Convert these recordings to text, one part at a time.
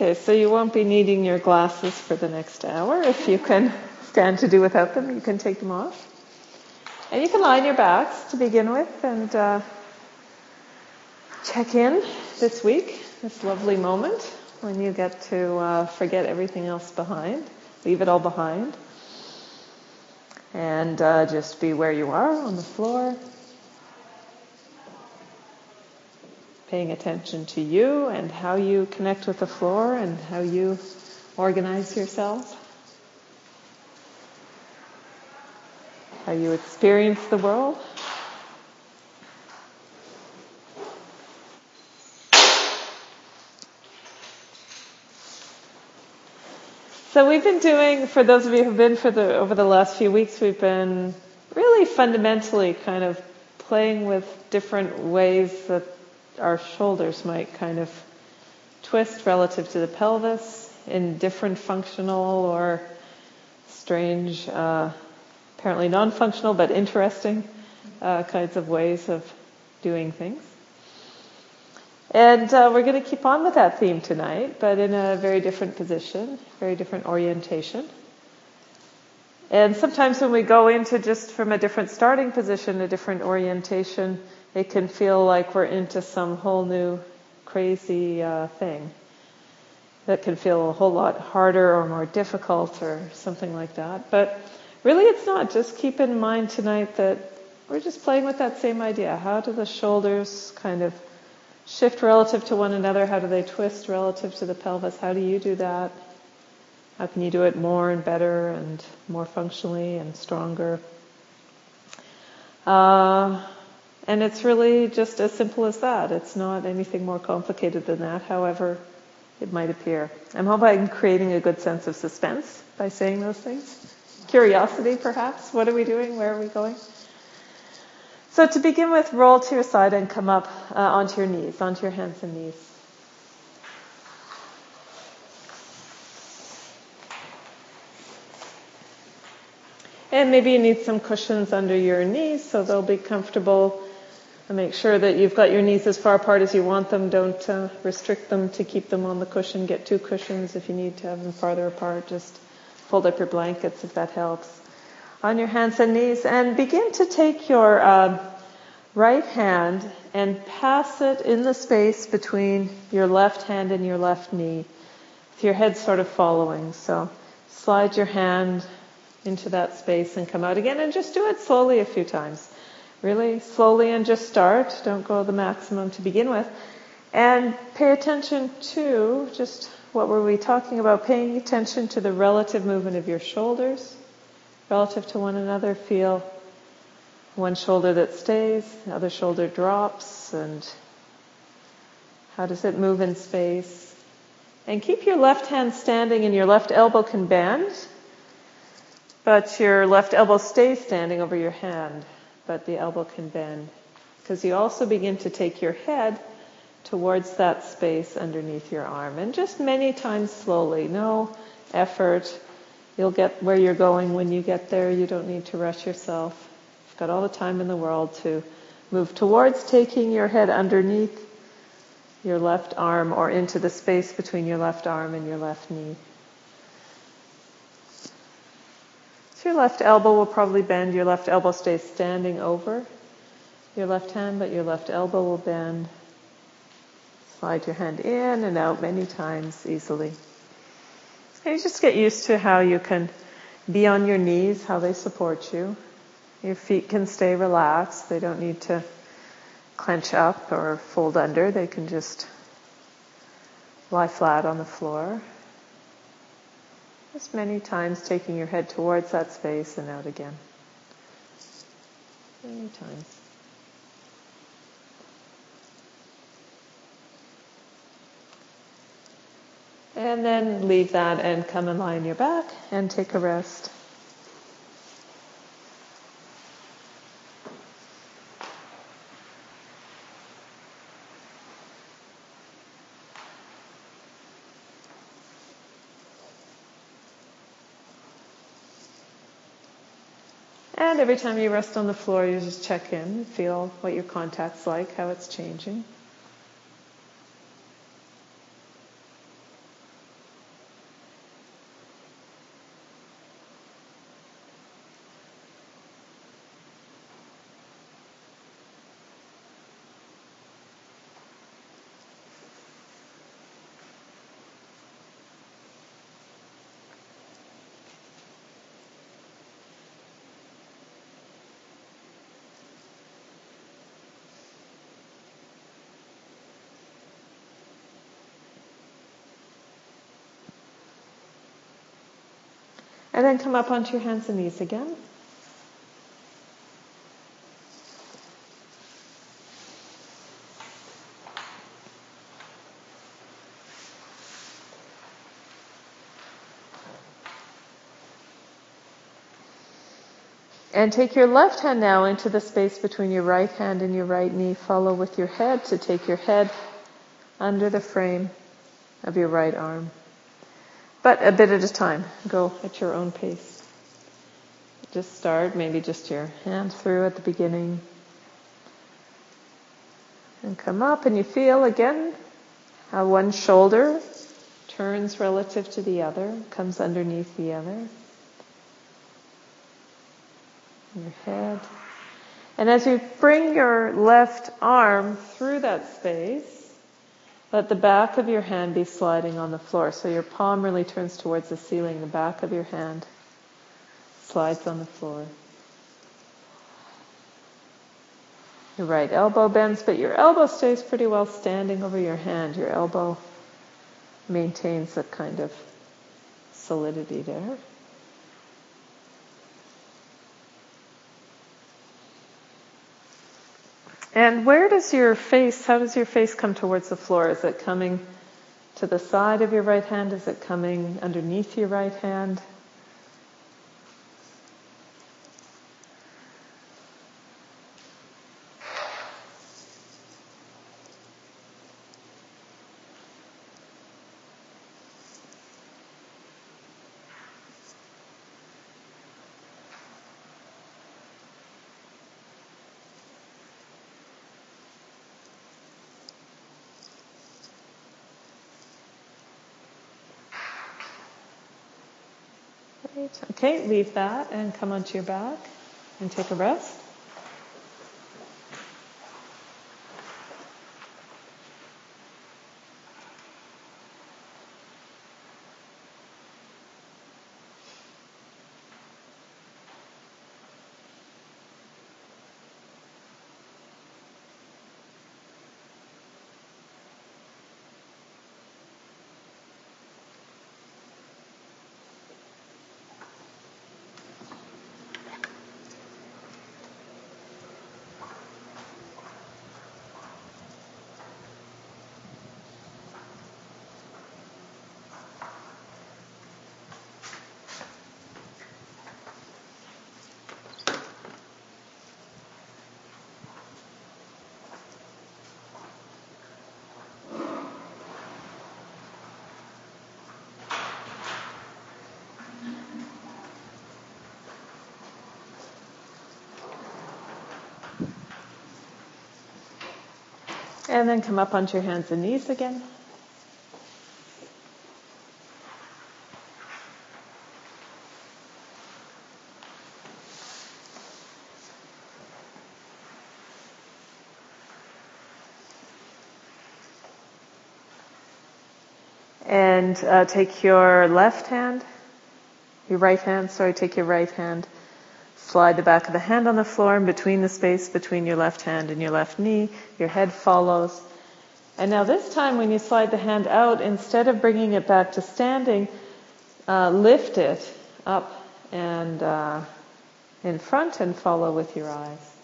Okay, so you won't be needing your glasses for the next hour. If you can stand to do without them, you can take them off. And you can on your backs to begin with and uh, check in this week, this lovely moment when you get to uh, forget everything else behind, leave it all behind, and uh, just be where you are on the floor, paying attention to you and how you connect with the floor and how you organize yourself, how you experience the world. So we've been doing, for those of you who've been for the, over the last few weeks, we've been really fundamentally kind of playing with different ways that our shoulders might kind of twist relative to the pelvis in different functional or strange, uh, apparently non-functional but interesting uh, kinds of ways of doing things. And uh, we're going to keep on with that theme tonight, but in a very different position, very different orientation. And sometimes when we go into just from a different starting position, a different orientation, it can feel like we're into some whole new crazy uh, thing that can feel a whole lot harder or more difficult or something like that. But really it's not. Just keep in mind tonight that we're just playing with that same idea. How do the shoulders kind of shift relative to one another? How do they twist relative to the pelvis? How do you do that? How can you do it more and better and more functionally and stronger? Uh, and it's really just as simple as that. It's not anything more complicated than that, however it might appear. I'm hoping I'm creating a good sense of suspense by saying those things. Curiosity, perhaps. What are we doing? Where are we going? So to begin with, roll to your side and come up uh, onto your knees, onto your hands and knees. And maybe you need some cushions under your knees so they'll be comfortable and make sure that you've got your knees as far apart as you want them. Don't uh, restrict them to keep them on the cushion. Get two cushions if you need to have them farther apart. Just fold up your blankets if that helps. On your hands and knees and begin to take your uh, right hand and pass it in the space between your left hand and your left knee with your head sort of following. So slide your hand into that space and come out again and just do it slowly a few times really slowly and just start. Don't go the maximum to begin with. And pay attention to just what were we talking about? Paying attention to the relative movement of your shoulders relative to one another. Feel one shoulder that stays, the other shoulder drops, and how does it move in space? And keep your left hand standing and your left elbow can bend, but your left elbow stays standing over your hand but the elbow can bend. Because you also begin to take your head towards that space underneath your arm. And just many times slowly, no effort. You'll get where you're going when you get there. You don't need to rush yourself. You've got all the time in the world to move towards taking your head underneath your left arm or into the space between your left arm and your left knee. So your left elbow will probably bend. Your left elbow stays standing over your left hand, but your left elbow will bend. Slide your hand in and out many times easily. And you just get used to how you can be on your knees, how they support you. Your feet can stay relaxed. They don't need to clench up or fold under. They can just lie flat on the floor. Just many times taking your head towards that space and out again. Many times. And then leave that and come and lie on your back and take a rest. Every time you rest on the floor, you just check in, feel what your contact's like, how it's changing. And then come up onto your hands and knees again. And take your left hand now into the space between your right hand and your right knee. Follow with your head to take your head under the frame of your right arm. But a bit at a time. Go at your own pace. Just start, maybe just your hand through at the beginning. And come up and you feel again how one shoulder turns relative to the other, comes underneath the other your head. And as you bring your left arm through that space, let the back of your hand be sliding on the floor. So your palm really turns towards the ceiling. The back of your hand slides on the floor. Your right elbow bends, but your elbow stays pretty well standing over your hand. Your elbow maintains a kind of solidity there. And where does your face, how does your face come towards the floor? Is it coming to the side of your right hand? Is it coming underneath your right hand? Great. Okay, leave that and come onto your back and take a rest. And then come up onto your hands and knees again. And uh, take your left hand, your right hand, sorry, take your right hand Slide the back of the hand on the floor in between the space between your left hand and your left knee. Your head follows. And now this time when you slide the hand out, instead of bringing it back to standing, uh, lift it up and uh, in front and follow with your eyes.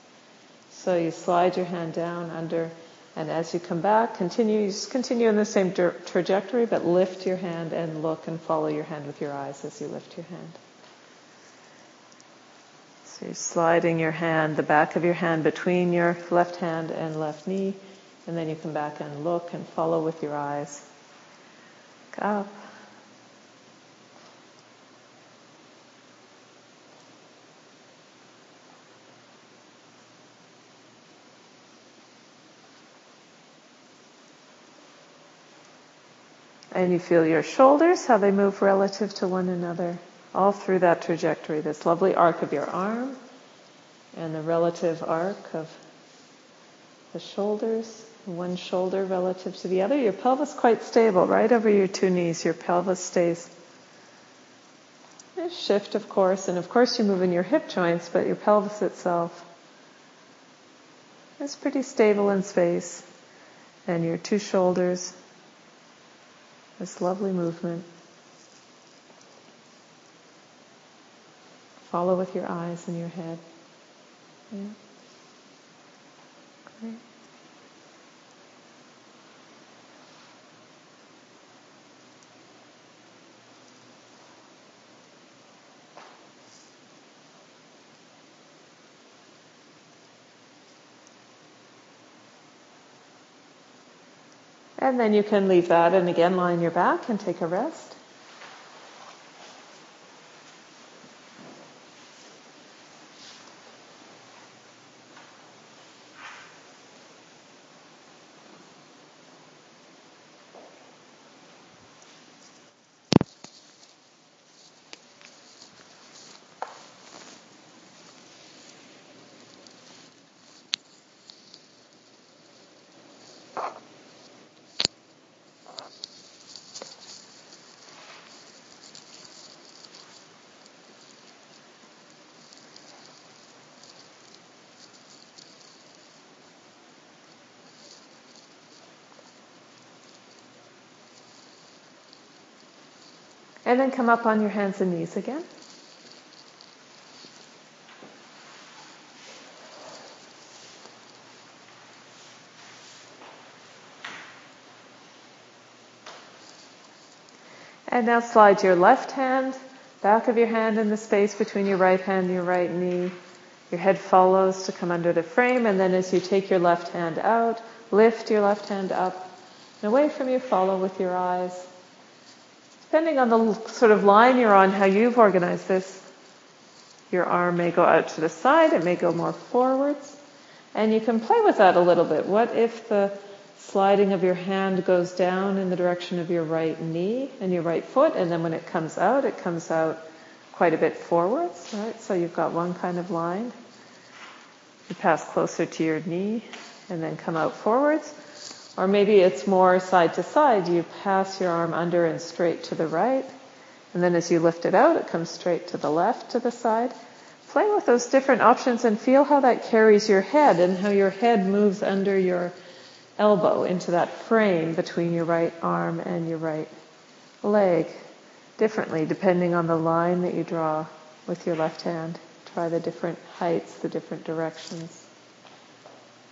So you slide your hand down under, and as you come back, continue, You just continue in the same trajectory, but lift your hand and look and follow your hand with your eyes as you lift your hand. So you're sliding your hand, the back of your hand between your left hand and left knee, and then you come back and look and follow with your eyes. Look up. And you feel your shoulders, how they move relative to one another all through that trajectory, this lovely arc of your arm and the relative arc of the shoulders, one shoulder relative to the other. Your pelvis quite stable, right over your two knees. Your pelvis stays. There's shift, of course, and of course you move in your hip joints, but your pelvis itself is pretty stable in space. And your two shoulders, this lovely movement. Follow with your eyes and your head. Yeah. Great. And then you can leave that and again lie on your back and take a rest. And then come up on your hands and knees again. And now slide your left hand, back of your hand in the space between your right hand and your right knee. Your head follows to come under the frame, and then as you take your left hand out, lift your left hand up and away from you, follow with your eyes. Depending on the sort of line you're on, how you've organized this, your arm may go out to the side, it may go more forwards. And you can play with that a little bit. What if the sliding of your hand goes down in the direction of your right knee and your right foot, and then when it comes out, it comes out quite a bit forwards, right? So you've got one kind of line. You pass closer to your knee and then come out forwards. Or maybe it's more side to side. You pass your arm under and straight to the right. And then as you lift it out, it comes straight to the left to the side. Play with those different options and feel how that carries your head and how your head moves under your elbow into that frame between your right arm and your right leg differently depending on the line that you draw with your left hand. Try the different heights, the different directions.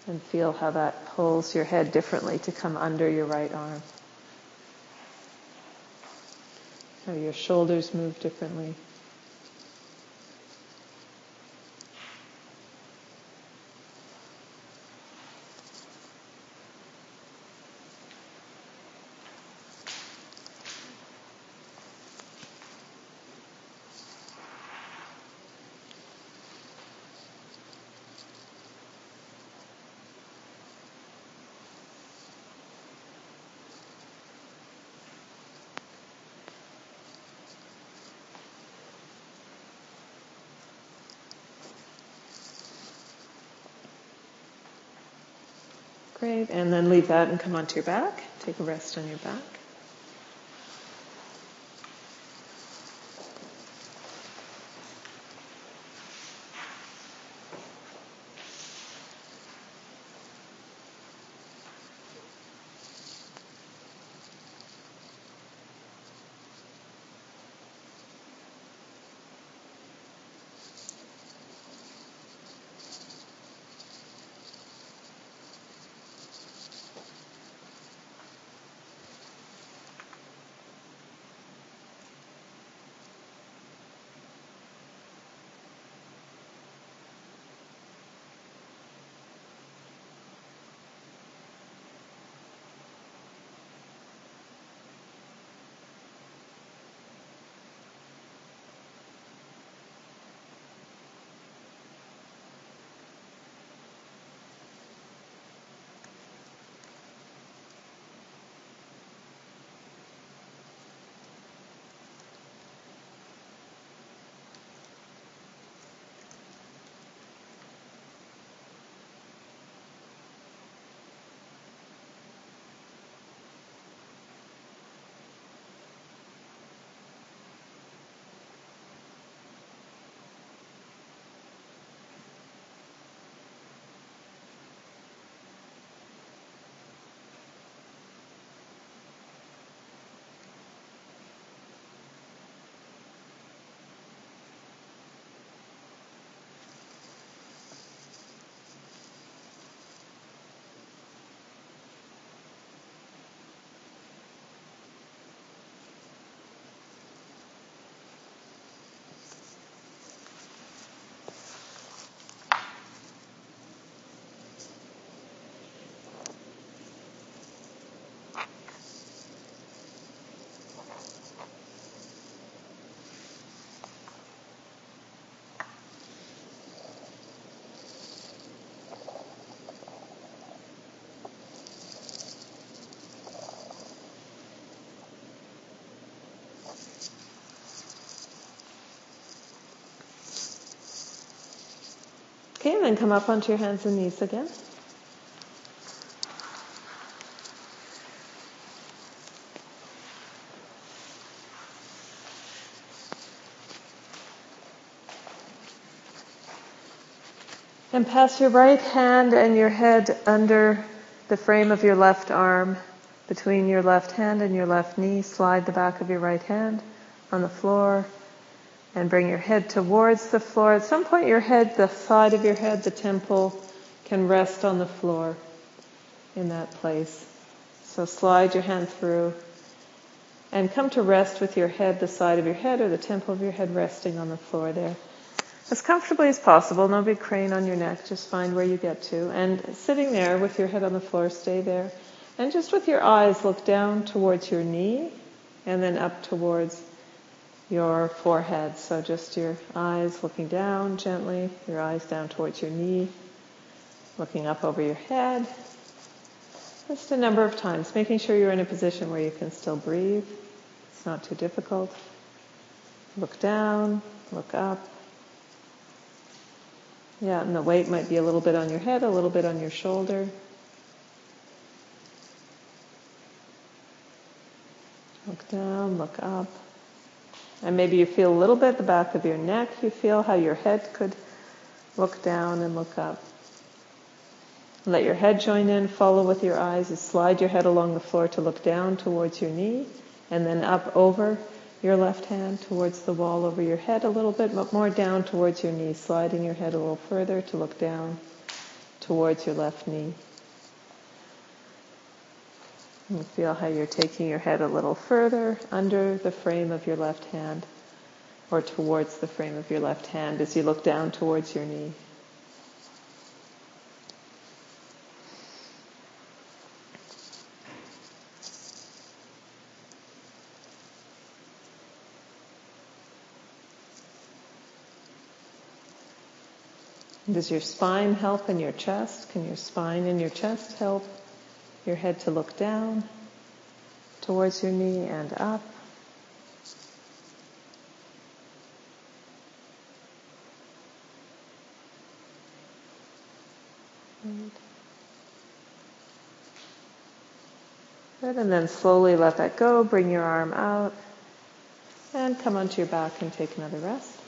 And feel how that pulls your head differently to come under your right arm. How your shoulders move differently. Great. And then leave that and come onto your back. Take a rest on your back. Okay, and then come up onto your hands and knees again. And pass your right hand and your head under the frame of your left arm, between your left hand and your left knee. Slide the back of your right hand on the floor and bring your head towards the floor. At some point, your head, the side of your head, the temple, can rest on the floor in that place. So slide your hand through and come to rest with your head, the side of your head, or the temple of your head resting on the floor there as comfortably as possible. No big crane on your neck. Just find where you get to. And sitting there with your head on the floor, stay there. And just with your eyes, look down towards your knee and then up towards your forehead. So just your eyes looking down gently, your eyes down towards your knee, looking up over your head. Just a number of times, making sure you're in a position where you can still breathe. It's not too difficult. Look down, look up. Yeah, and the weight might be a little bit on your head, a little bit on your shoulder. Look down, look up. And maybe you feel a little bit the back of your neck. You feel how your head could look down and look up. Let your head join in, follow with your eyes. Slide your head along the floor to look down towards your knee and then up over your left hand towards the wall over your head a little bit, but more down towards your knee, sliding your head a little further to look down towards your left knee. And feel how you're taking your head a little further under the frame of your left hand or towards the frame of your left hand as you look down towards your knee. Does your spine help in your chest? Can your spine and your chest help your head to look down towards your knee and up? Good, and then slowly let that go. Bring your arm out and come onto your back and take another rest.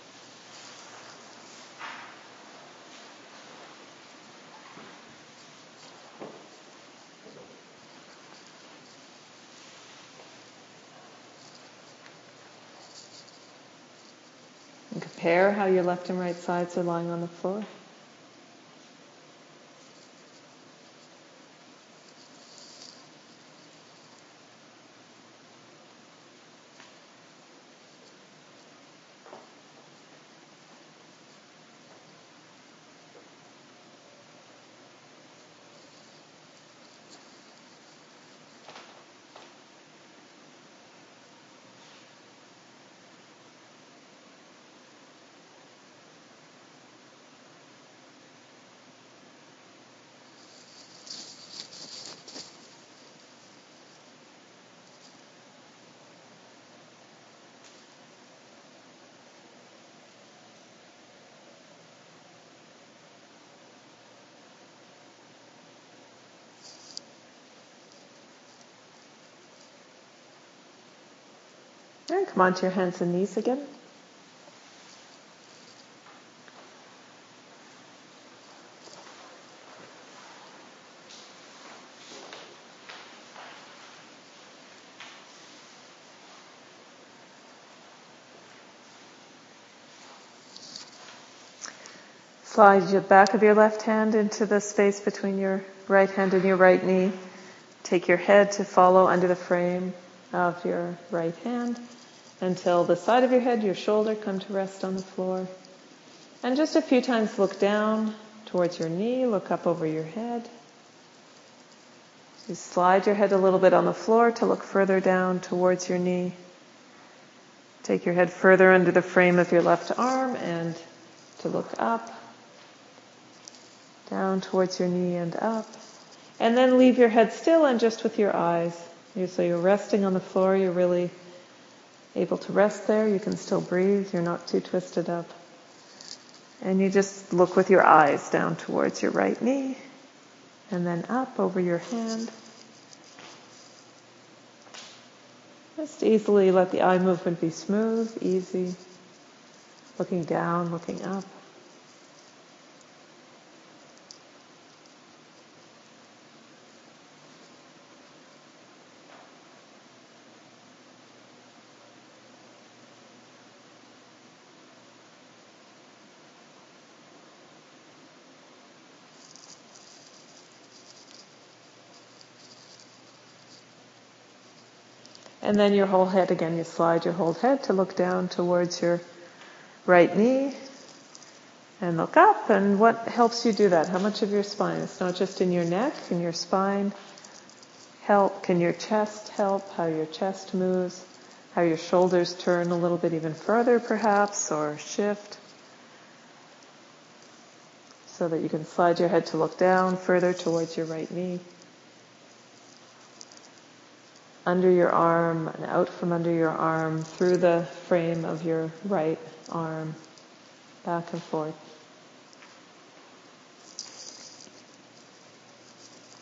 How your left and right sides are lying on the floor. And come onto your hands and knees again. Slide the back of your left hand into the space between your right hand and your right knee. Take your head to follow under the frame of your right hand until the side of your head, your shoulder come to rest on the floor. And just a few times look down towards your knee, look up over your head. You slide your head a little bit on the floor to look further down towards your knee. Take your head further under the frame of your left arm and to look up, down towards your knee and up. And then leave your head still and just with your eyes. So you're resting on the floor, you're really able to rest there. You can still breathe. You're not too twisted up. And you just look with your eyes down towards your right knee and then up over your hand. Just easily let the eye movement be smooth, easy, looking down, looking up. And then your whole head again, you slide your whole head to look down towards your right knee and look up. And what helps you do that? How much of your spine? It's not just in your neck, in your spine. Help. Can your chest help? How your chest moves? How your shoulders turn a little bit even further perhaps or shift. So that you can slide your head to look down further towards your right knee under your arm and out from under your arm through the frame of your right arm, back and forth.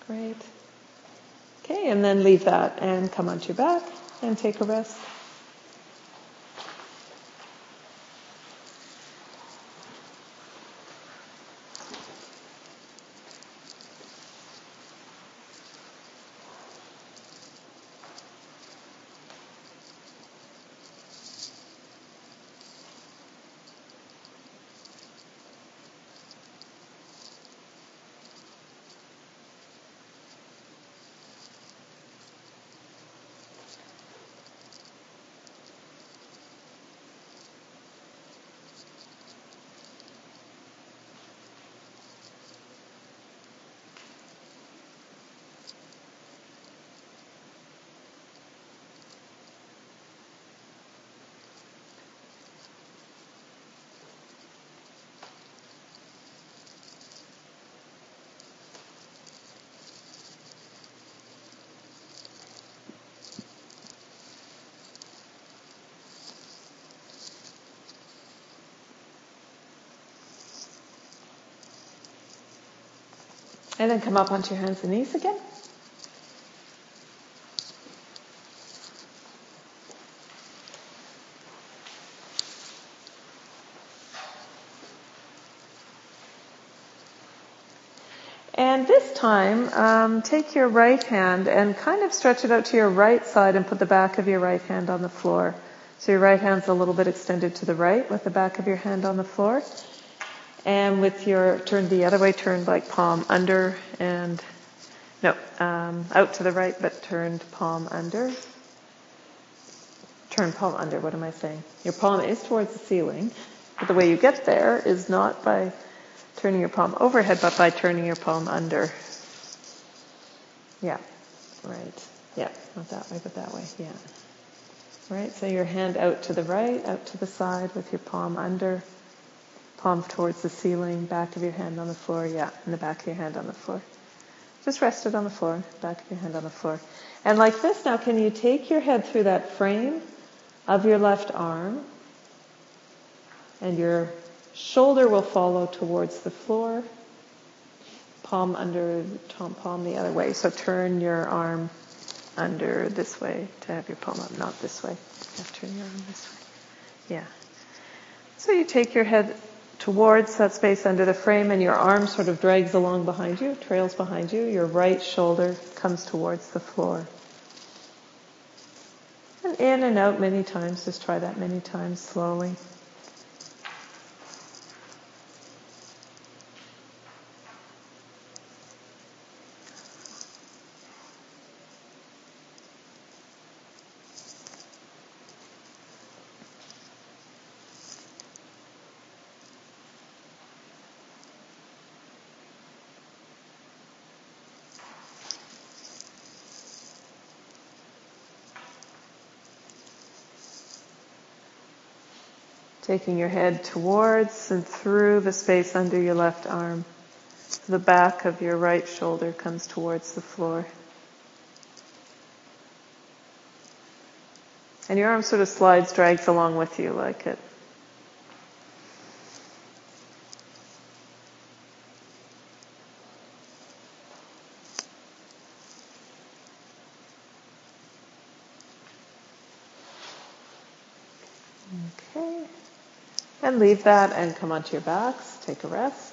Great. Okay, and then leave that and come onto your back and take a rest. And then come up onto your hands and knees again. And this time, um, take your right hand and kind of stretch it out to your right side and put the back of your right hand on the floor. So your right hand's a little bit extended to the right with the back of your hand on the floor. And with your turn the other way, turned like palm under and no, um, out to the right, but turned palm under. Turn palm under. What am I saying? Your palm is towards the ceiling, but the way you get there is not by turning your palm overhead, but by turning your palm under. Yeah, right. Yeah, not that way, but that way. Yeah. Right. So your hand out to the right, out to the side with your palm under palm towards the ceiling, back of your hand on the floor, yeah, and the back of your hand on the floor. Just rest it on the floor, back of your hand on the floor. And like this now, can you take your head through that frame of your left arm and your shoulder will follow towards the floor, palm under, palm the other way. So turn your arm under this way to have your palm up, not this way. To turn your arm this way. Yeah. So you take your head towards that space under the frame and your arm sort of drags along behind you, trails behind you. Your right shoulder comes towards the floor. And in and out many times. Just try that many times slowly. Taking your head towards and through the space under your left arm. The back of your right shoulder comes towards the floor. And your arm sort of slides, drags along with you like it. Okay. And leave that and come onto your backs. Take a rest.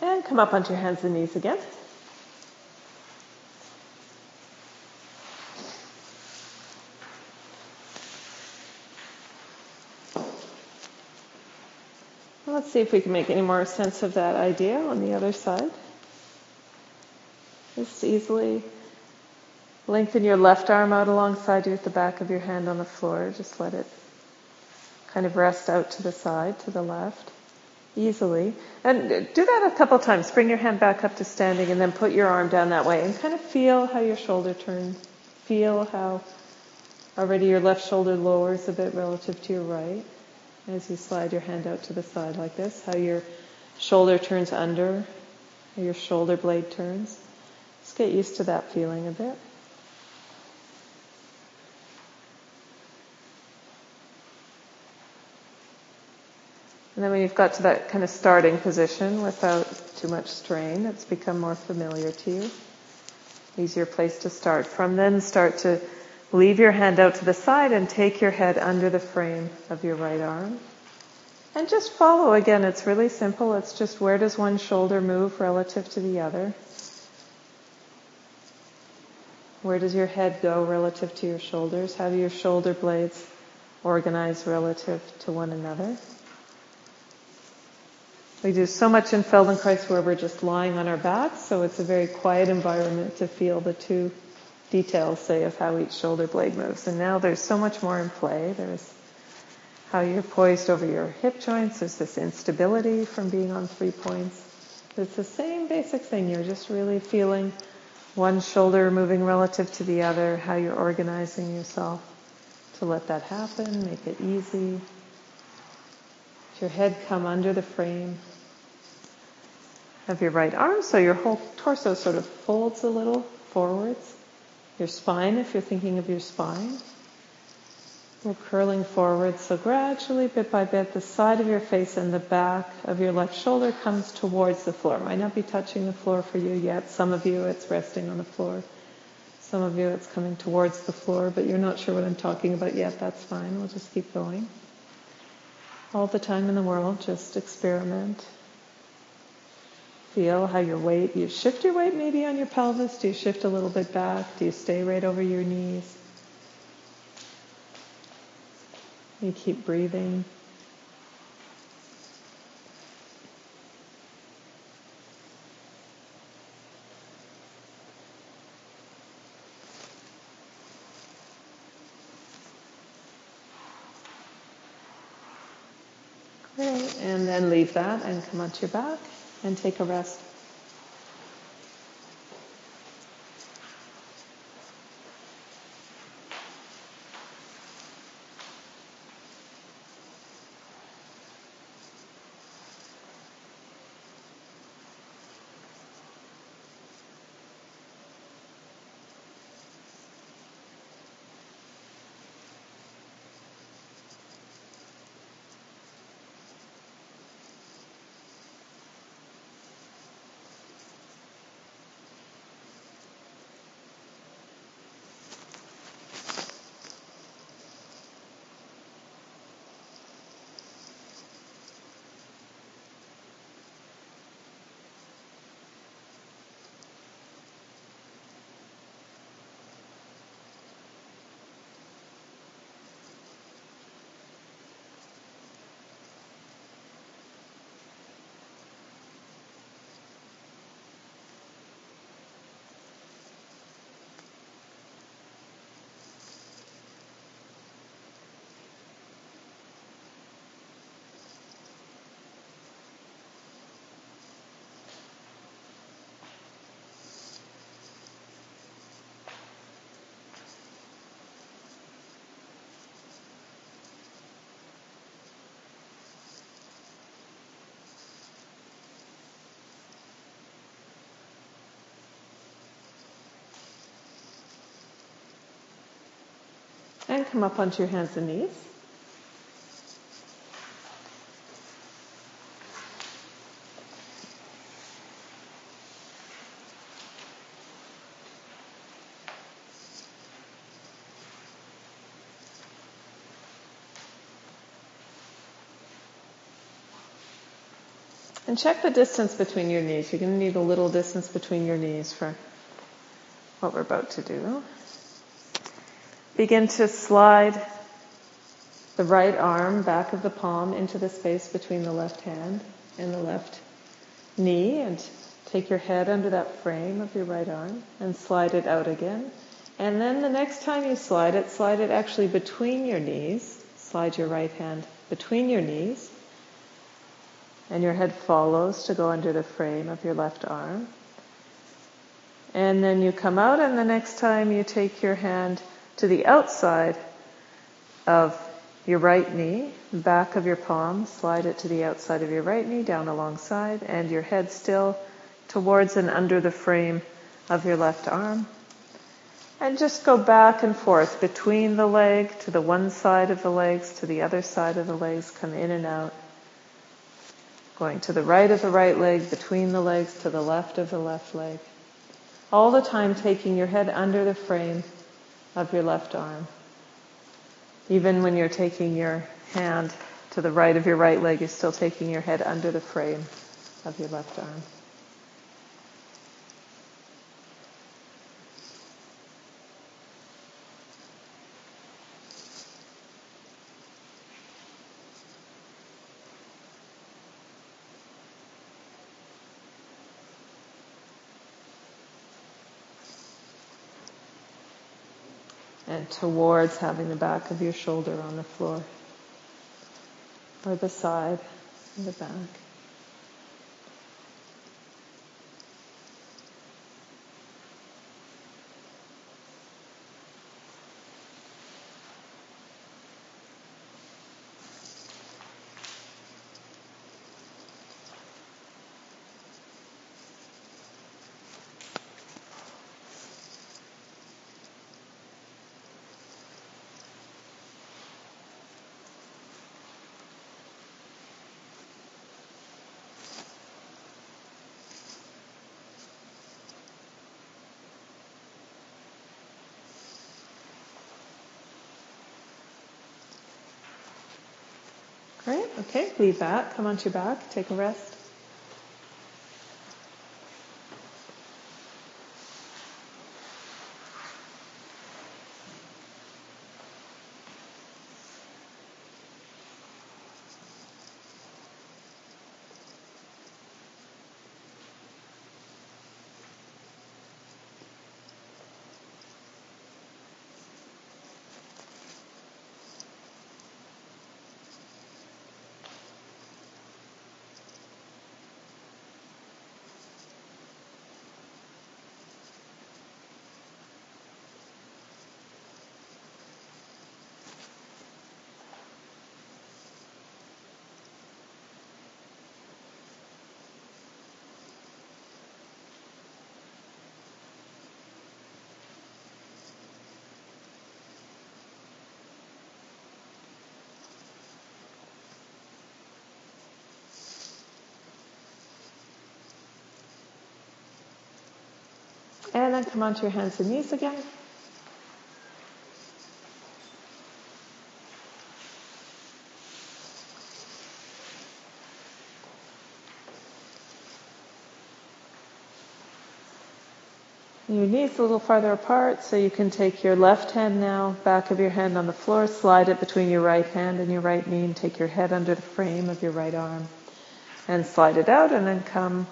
And come up onto your hands and knees again. Let's see if we can make any more sense of that idea on the other side. Just easily lengthen your left arm out alongside you at the back of your hand on the floor. Just let it kind of rest out to the side, to the left easily. And do that a couple times. Bring your hand back up to standing and then put your arm down that way and kind of feel how your shoulder turns. Feel how already your left shoulder lowers a bit relative to your right as you slide your hand out to the side like this. How your shoulder turns under, how your shoulder blade turns. Just get used to that feeling a bit. And then when you've got to that kind of starting position without too much strain, it's become more familiar to you. Easier place to start from. Then start to leave your hand out to the side and take your head under the frame of your right arm. And just follow again. It's really simple. It's just where does one shoulder move relative to the other? Where does your head go relative to your shoulders? How do your shoulder blades organize relative to one another? We do so much in Feldenkrais where we're just lying on our backs, so it's a very quiet environment to feel the two details, say, of how each shoulder blade moves. And now there's so much more in play. There's how you're poised over your hip joints. There's this instability from being on three points. It's the same basic thing. You're just really feeling one shoulder moving relative to the other, how you're organizing yourself to let that happen, make it easy. Your head come under the frame of your right arm so your whole torso sort of folds a little forwards. Your spine, if you're thinking of your spine, we're curling forward. So gradually, bit by bit, the side of your face and the back of your left shoulder comes towards the floor. Might not be touching the floor for you yet. Some of you, it's resting on the floor. Some of you, it's coming towards the floor, but you're not sure what I'm talking about yet. That's fine. We'll just keep going all the time in the world. Just experiment. Feel how your weight, you shift your weight maybe on your pelvis. Do you shift a little bit back? Do you stay right over your knees? You keep breathing. Great. And then leave that and come onto your back and take a rest. And come up onto your hands and knees. And check the distance between your knees. You're going to need a little distance between your knees for what we're about to do. Begin to slide the right arm, back of the palm, into the space between the left hand and the left knee and take your head under that frame of your right arm and slide it out again. And then the next time you slide it, slide it actually between your knees. Slide your right hand between your knees and your head follows to go under the frame of your left arm. And then you come out, and the next time you take your hand to the outside of your right knee, back of your palm, slide it to the outside of your right knee, down alongside, and your head still towards and under the frame of your left arm. And just go back and forth between the leg to the one side of the legs to the other side of the legs, come in and out going to the right of the right leg, between the legs, to the left of the left leg. All the time taking your head under the frame of your left arm. Even when you're taking your hand to the right of your right leg, you're still taking your head under the frame of your left arm. Towards having the back of your shoulder on the floor or the side the back. Great. Okay. Leave that. Come onto your back. Take a rest. And then come onto your hands and knees again. Your knees a little farther apart so you can take your left hand now, back of your hand on the floor, slide it between your right hand and your right knee and take your head under the frame of your right arm and slide it out and then come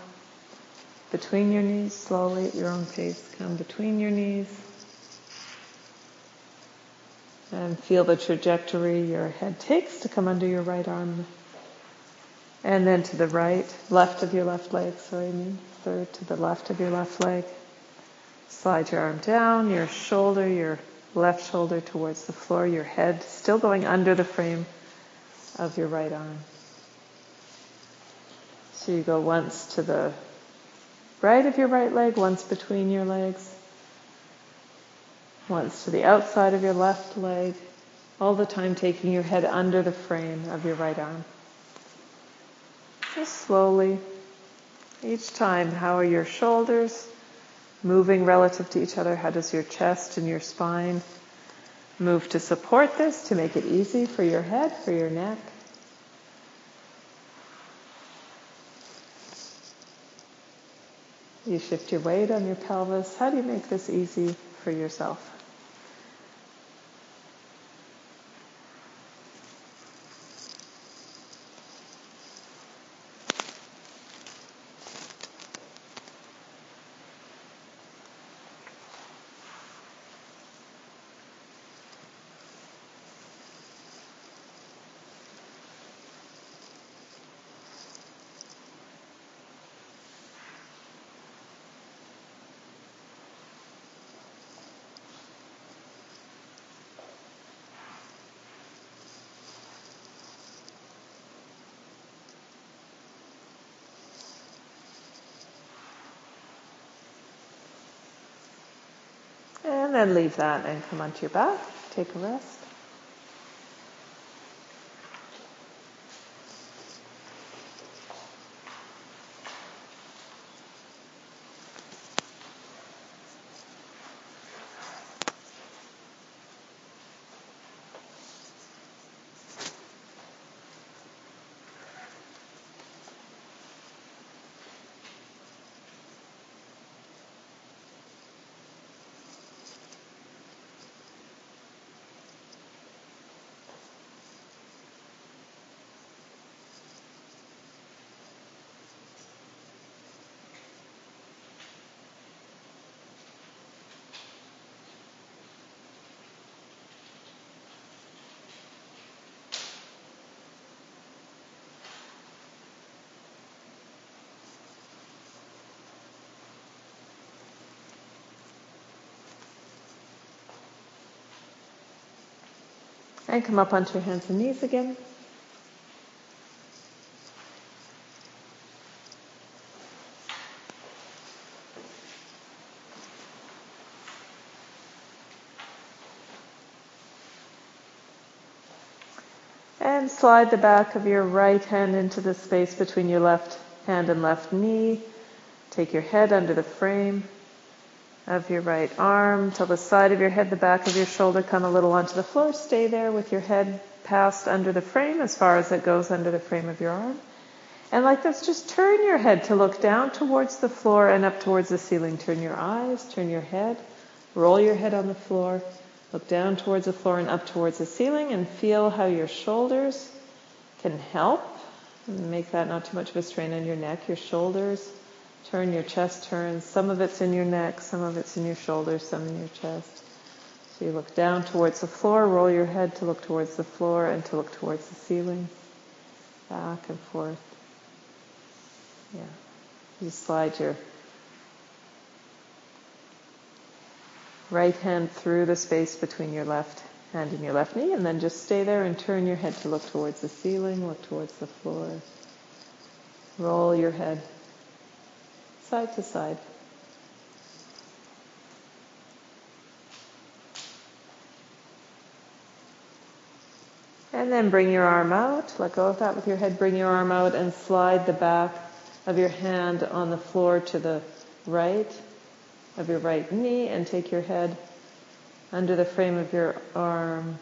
between your knees, slowly at your own pace. Come between your knees. And feel the trajectory your head takes to come under your right arm. And then to the right, left of your left leg, sorry, I mean, third to the left of your left leg. Slide your arm down, your shoulder, your left shoulder towards the floor, your head still going under the frame of your right arm. So you go once to the right of your right leg, once between your legs, once to the outside of your left leg, All the time taking your head under the frame of your right arm. Just slowly. Each time, how are your shoulders moving relative to each other? How does your chest and your spine move to support this, to make it easy for your head, for your neck? You shift your weight on your pelvis. How do you make this easy for yourself? And then leave that and come onto your back. Take a rest. And come up onto your hands and knees again. And slide the back of your right hand into the space between your left hand and left knee. Take your head under the frame of your right arm till the side of your head, the back of your shoulder come a little onto the floor. Stay there with your head passed under the frame as far as it goes under the frame of your arm. And like this, just turn your head to look down towards the floor and up towards the ceiling. Turn your eyes, turn your head, roll your head on the floor, look down towards the floor and up towards the ceiling and feel how your shoulders can help. Make that not too much of a strain on your neck. Your shoulders Turn your chest turns. Some of it's in your neck, some of it's in your shoulders, some in your chest. So you look down towards the floor, roll your head to look towards the floor and to look towards the ceiling. Back and forth. Yeah. You slide your right hand through the space between your left hand and your left knee, and then just stay there and turn your head to look towards the ceiling, look towards the floor. Roll your head side to side. And then bring your arm out. Let go of that with your head. Bring your arm out and slide the back of your hand on the floor to the right of your right knee and take your head under the frame of your arm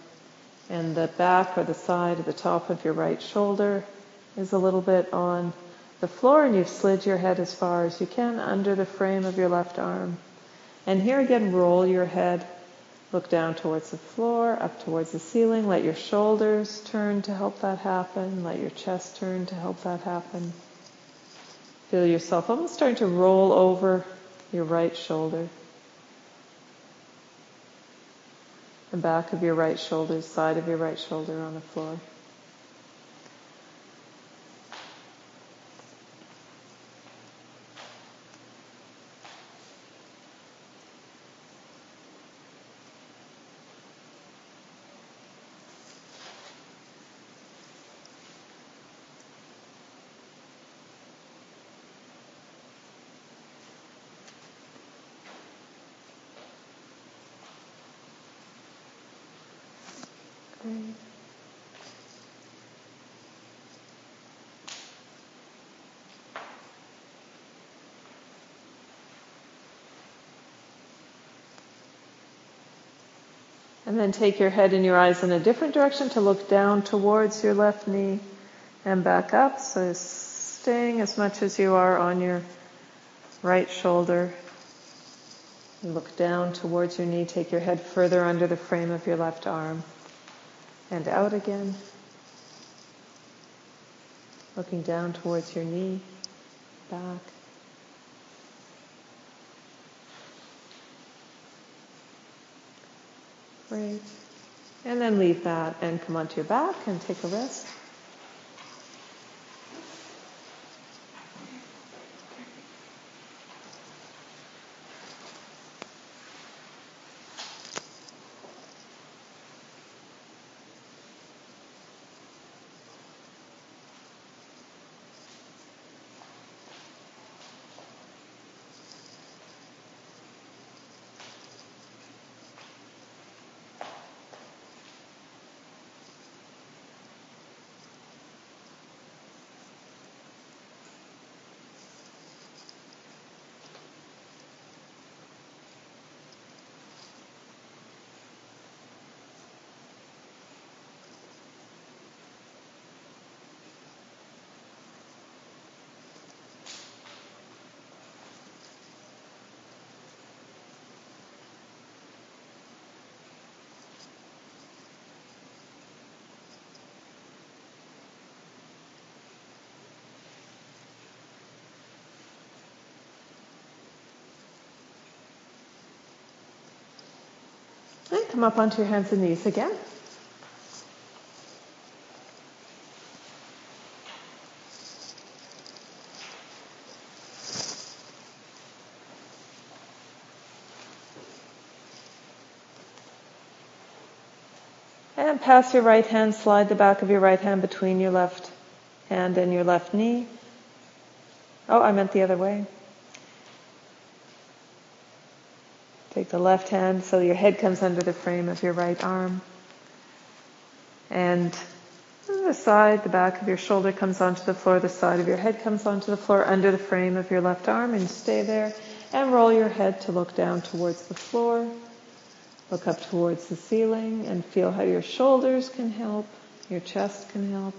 and the back or the side of the top of your right shoulder is a little bit on the floor and you've slid your head as far as you can under the frame of your left arm. And here again, roll your head. Look down towards the floor, up towards the ceiling. Let your shoulders turn to help that happen. Let your chest turn to help that happen. Feel yourself almost starting to roll over your right shoulder. The back of your right shoulder, side of your right shoulder on the floor. And then take your head and your eyes in a different direction to look down towards your left knee and back up. So staying as much as you are on your right shoulder. Look down towards your knee. Take your head further under the frame of your left arm and out again. Looking down towards your knee, back. Great. And then leave that and come onto your back and take a rest. And come up onto your hands and knees again. And pass your right hand, slide the back of your right hand between your left hand and your left knee. Oh, I meant the other way. Take the left hand so your head comes under the frame of your right arm. And the side, the back of your shoulder comes onto the floor, the side of your head comes onto the floor under the frame of your left arm and stay there and roll your head to look down towards the floor. Look up towards the ceiling and feel how your shoulders can help, your chest can help.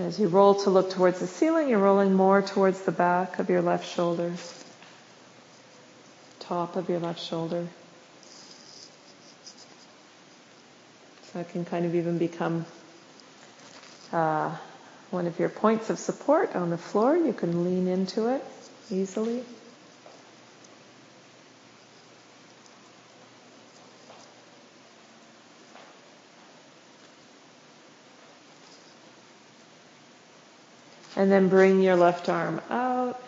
As you roll to look towards the ceiling, you're rolling more towards the back of your left shoulder, top of your left shoulder. So that can kind of even become uh, one of your points of support on the floor. You can lean into it easily. And then bring your left arm out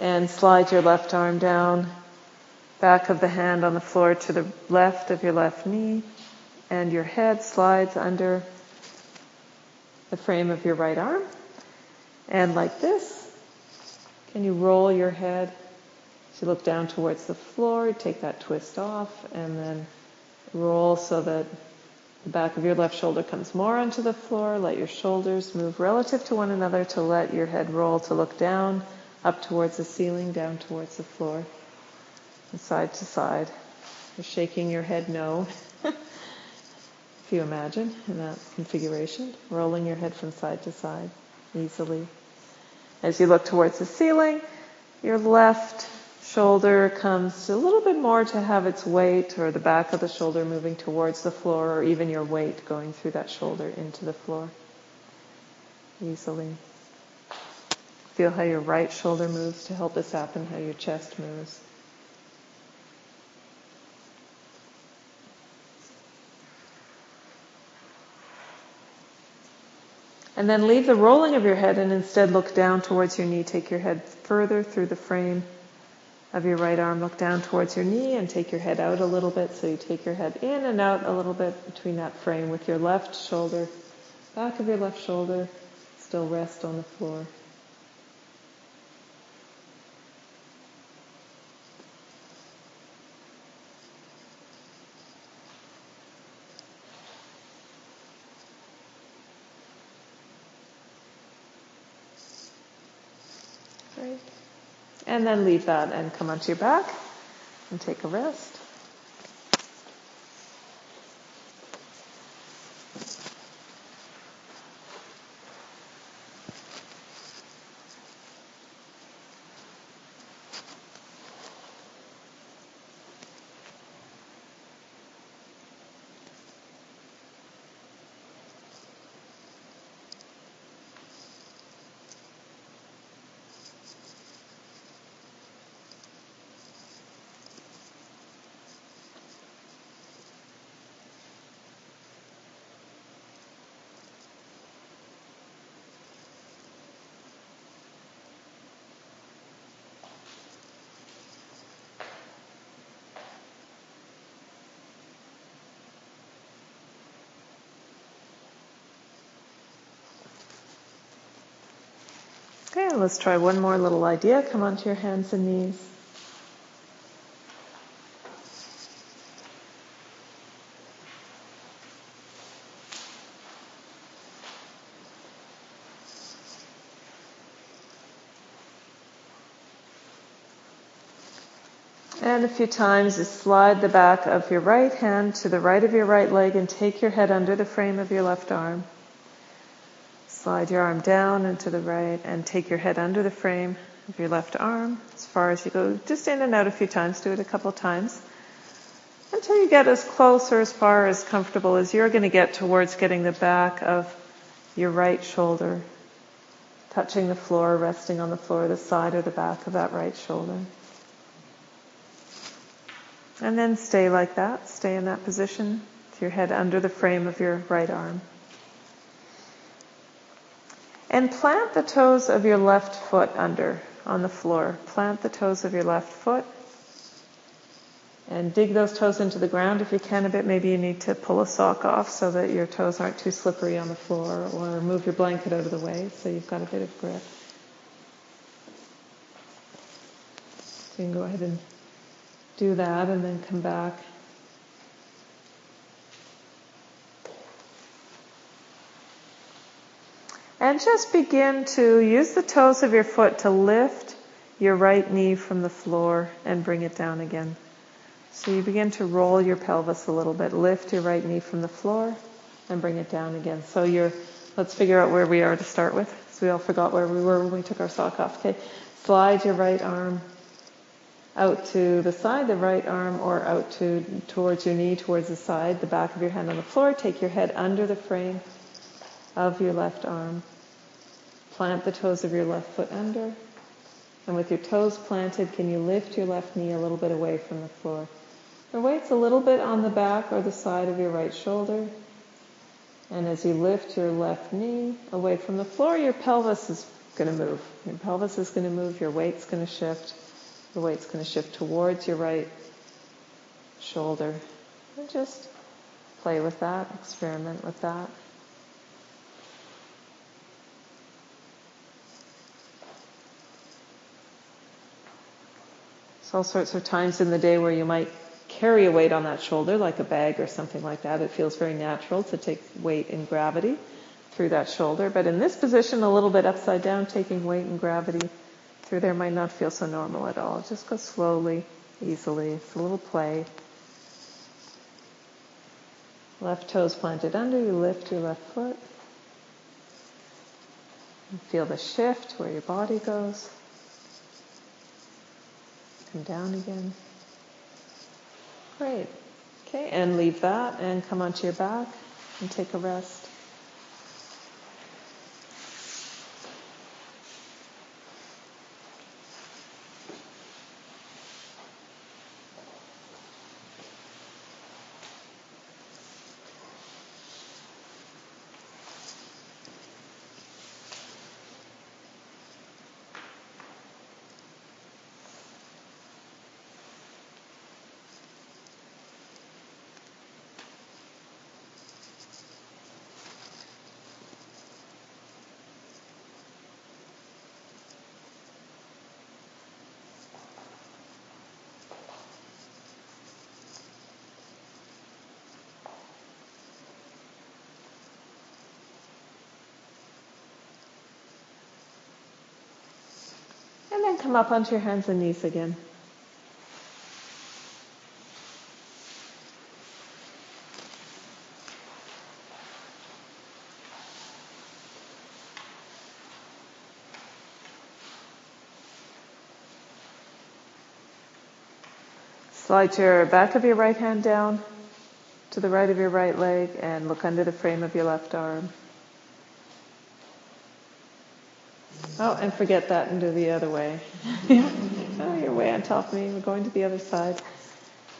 and slide your left arm down, back of the hand on the floor to the left of your left knee, and your head slides under the frame of your right arm. And like this, can you roll your head as you look down towards the floor, take that twist off, and then roll so that the back of your left shoulder comes more onto the floor. Let your shoulders move relative to one another to let your head roll to look down, up towards the ceiling, down towards the floor, and side to side. You're shaking your head no. if you imagine in that configuration, rolling your head from side to side easily. As you look towards the ceiling, your left shoulder comes a little bit more to have its weight or the back of the shoulder moving towards the floor or even your weight going through that shoulder into the floor easily. Feel how your right shoulder moves to help this happen, how your chest moves. And then leave the rolling of your head and instead look down towards your knee. Take your head further through the frame of your right arm. Look down towards your knee and take your head out a little bit. So you take your head in and out a little bit between that frame with your left shoulder, back of your left shoulder, still rest on the floor. And then leave that and come onto your back and take a rest. Okay, let's try one more little idea. Come onto your hands and knees. And a few times you slide the back of your right hand to the right of your right leg and take your head under the frame of your left arm. Slide your arm down and to the right and take your head under the frame of your left arm as far as you go. Just in and out a few times. Do it a couple times until you get as close or as far as comfortable as you're going to get towards getting the back of your right shoulder touching the floor, resting on the floor, the side or the back of that right shoulder. And then stay like that. Stay in that position with your head under the frame of your right arm. And plant the toes of your left foot under on the floor. Plant the toes of your left foot. And dig those toes into the ground if you can a bit. Maybe you need to pull a sock off so that your toes aren't too slippery on the floor or move your blanket out of the way so you've got a bit of grip. So you can go ahead and do that and then come back And just begin to use the toes of your foot to lift your right knee from the floor and bring it down again. So you begin to roll your pelvis a little bit. Lift your right knee from the floor and bring it down again. So you're, let's figure out where we are to start with. So we all forgot where we were when we took our sock off. Okay. Slide your right arm out to the side, the right arm, or out to towards your knee, towards the side, the back of your hand on the floor. Take your head under the frame of your left arm. Plant the toes of your left foot under. And with your toes planted, can you lift your left knee a little bit away from the floor? Your weight's a little bit on the back or the side of your right shoulder. And as you lift your left knee away from the floor, your pelvis is going to move. Your pelvis is going to move, your weight's going to shift. The weight's going to shift towards your right shoulder. And just play with that, experiment with that. All sorts of times in the day where you might carry a weight on that shoulder, like a bag or something like that. It feels very natural to take weight in gravity through that shoulder. But in this position, a little bit upside down, taking weight and gravity through there might not feel so normal at all. Just go slowly, easily. It's a little play. Left toes planted under, you lift your left foot. And feel the shift where your body goes. Come down again. Great. Okay, and leave that and come onto your back and take a rest. And come up onto your hands and knees again. Slide your back of your right hand down to the right of your right leg and look under the frame of your left arm. Oh, and forget that and do the other way. oh, you're way on top of me. We're going to the other side.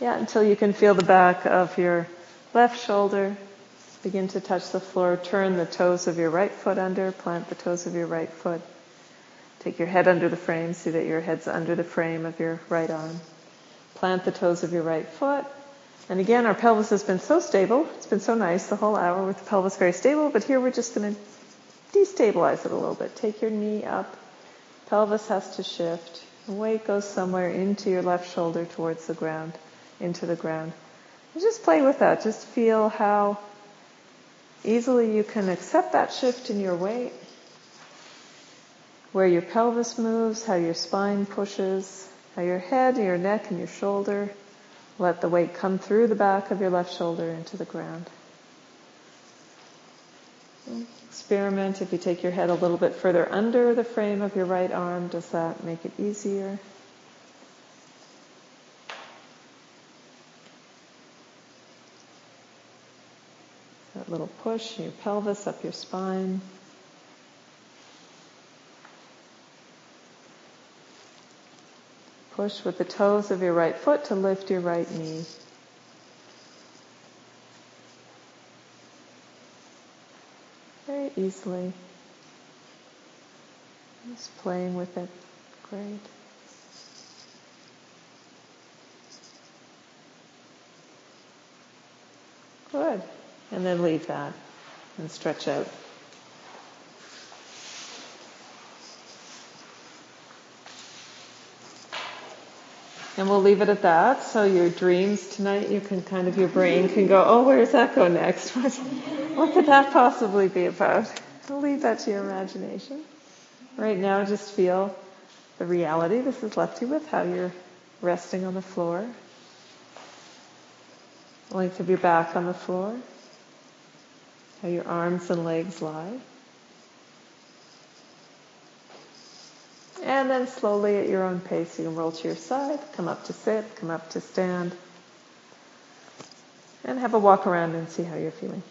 Yeah, until you can feel the back of your left shoulder begin to touch the floor. Turn the toes of your right foot under. Plant the toes of your right foot. Take your head under the frame. See that your head's under the frame of your right arm. Plant the toes of your right foot. And again, our pelvis has been so stable. It's been so nice the whole hour with the pelvis very stable, but here we're just going to destabilize it a little bit. Take your knee up. Pelvis has to shift. The weight goes somewhere into your left shoulder towards the ground, into the ground. And just play with that. Just feel how easily you can accept that shift in your weight. Where your pelvis moves, how your spine pushes, how your head, your neck, and your shoulder let the weight come through the back of your left shoulder into the ground. Experiment if you take your head a little bit further under the frame of your right arm, does that make it easier? That little push, in your pelvis up your spine. Push with the toes of your right foot to lift your right knee. Easily. Just playing with it. Great. Good. And then leave that and stretch out. And we'll leave it at that. So your dreams tonight, you can kind of, your brain can go, oh, where does that go next? What, what could that possibly be about? I'll leave that to your imagination. Right now, just feel the reality this has left you with, how you're resting on the floor. Length of your back on the floor. How your arms and legs lie. And then slowly at your own pace, you can roll to your side, come up to sit, come up to stand, and have a walk around and see how you're feeling.